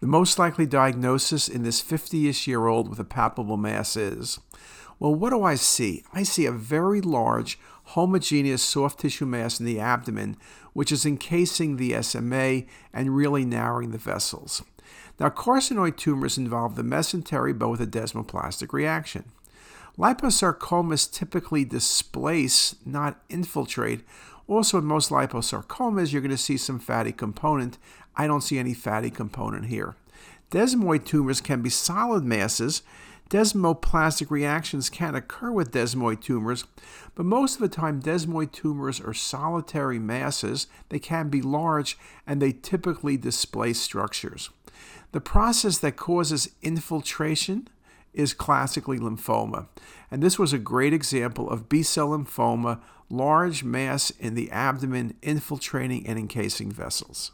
The most likely diagnosis in this 50 ish year old with a palpable mass is well, what do I see? I see a very large, homogeneous soft tissue mass in the abdomen, which is encasing the SMA and really narrowing the vessels. Now, carcinoid tumors involve the mesentery but with a desmoplastic reaction. Liposarcomas typically displace, not infiltrate. Also, in most liposarcomas, you're going to see some fatty component. I don't see any fatty component here. Desmoid tumors can be solid masses. Desmoplastic reactions can occur with desmoid tumors, but most of the time, desmoid tumors are solitary masses. They can be large and they typically displace structures. The process that causes infiltration is classically lymphoma. And this was a great example of B cell lymphoma, large mass in the abdomen infiltrating and encasing vessels.